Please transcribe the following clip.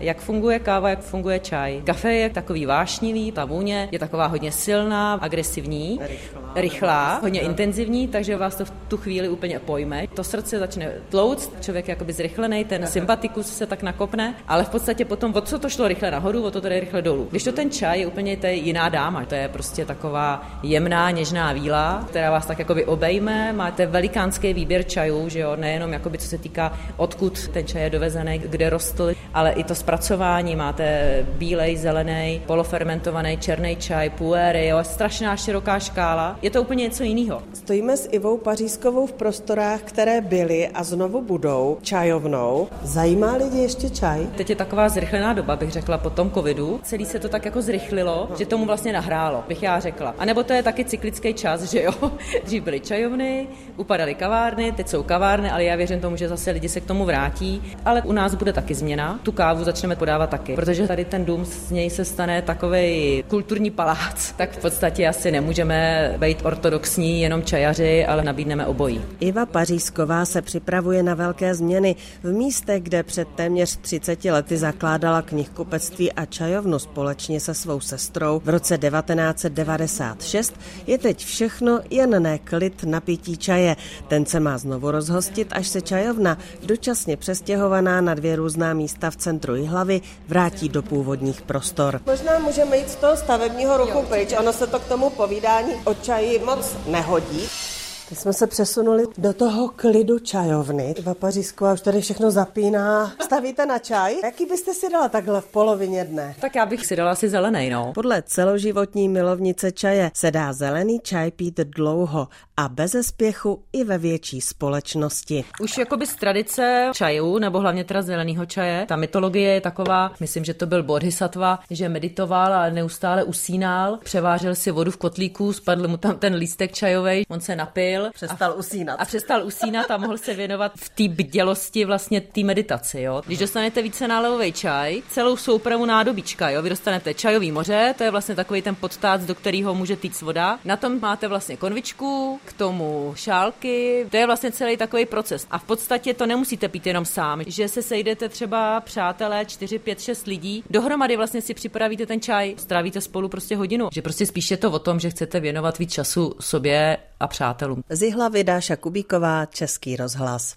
Jak funguje káva, jak funguje čaj. Kafe je takový vášnivý, ta vůně je taková hodně silná, agresivní, rychlá, rychlá hodně intenzivní, takže vás to v tu chvíli úplně pojme. To srdce začne tlouct, člověk je jakoby zrychlený, ten sympatikus se tak nakopne, ale v podstatě potom, od co to šlo rychle nahoru, o to tady rychle dolů. Když to ten čaj je úplně to je jiná dáma, to je prostě taková jemná, něžná víla, která vás tak jakoby obejme, máte velikánský výběr čajů, že jo, nejenom jakoby co se týká odkud ten čaj je dovezený, kde rostl, ale i to zpracování, máte bílej, zelený, polofermentovaný, černý čaj, puéry, jo, strašná široká škála. Je to úplně něco jiného. Stojíme s Ivou Pařízkovou v prostorách, které byly a znovu budou čajovnou. Zajímá lidi ještě čaj? Teď je taková zrychlená doba, bych řekla, po tom covidu. Celý se to tak jako zrychlilo, že tomu vlastně nahrálo, bych já řekla. A nebo to je taky cyklický čas, že jo? Dřív byly čajovny, upadaly kavárny, teď jsou kavárny, ale já věřím tomu, že zase lidi se k tomu vrátí. Ale u nás bude taky změna. Tu kávu začne začneme podávat taky. Protože tady ten dům z něj se stane takový kulturní palác, tak v podstatě asi nemůžeme být ortodoxní jenom čajaři, ale nabídneme obojí. Iva Pařízková se připravuje na velké změny. V místě, kde před téměř 30 lety zakládala knihkupectví a čajovnu společně se svou sestrou v roce 1996, je teď všechno jen ne klid napití čaje. Ten se má znovu rozhostit, až se čajovna, dočasně přestěhovaná na dvě různá místa v centru hlavy vrátí do původních prostor. Možná můžeme jít z toho stavebního ruchu pryč, ono se to k tomu povídání o čaji moc nehodí. Teď jsme se přesunuli do toho klidu čajovny. Iva Pařízková už tady všechno zapíná. Stavíte na čaj? Jaký byste si dala takhle v polovině dne? Tak já bych si dala asi zelený, no. Podle celoživotní milovnice čaje se dá zelený čaj pít dlouho a bez spěchu i ve větší společnosti. Už jakoby z tradice čajů, nebo hlavně teda zeleného čaje, ta mytologie je taková, myslím, že to byl bodhisattva, že meditoval a neustále usínal, převážel si vodu v kotlíku, spadl mu tam ten lístek čajový, on se napil. Přestal usínat. A přestal usínat a mohl se věnovat v té bdělosti vlastně té meditaci. Jo. Když dostanete více nálevový čaj, celou soupravu nádobička, jo. vy dostanete čajový moře, to je vlastně takový ten podtác, do kterého může týct voda. Na tom máte vlastně konvičku, k tomu šálky. To je vlastně celý takový proces. A v podstatě to nemusíte pít jenom sám, že se sejdete třeba přátelé 4, 5, 6 lidí, dohromady vlastně si připravíte ten čaj, strávíte spolu prostě hodinu. Že prostě spíš je to o tom, že chcete věnovat víc času sobě a přátelům. Z Jihlavy Dáša Kubíková, Český rozhlas.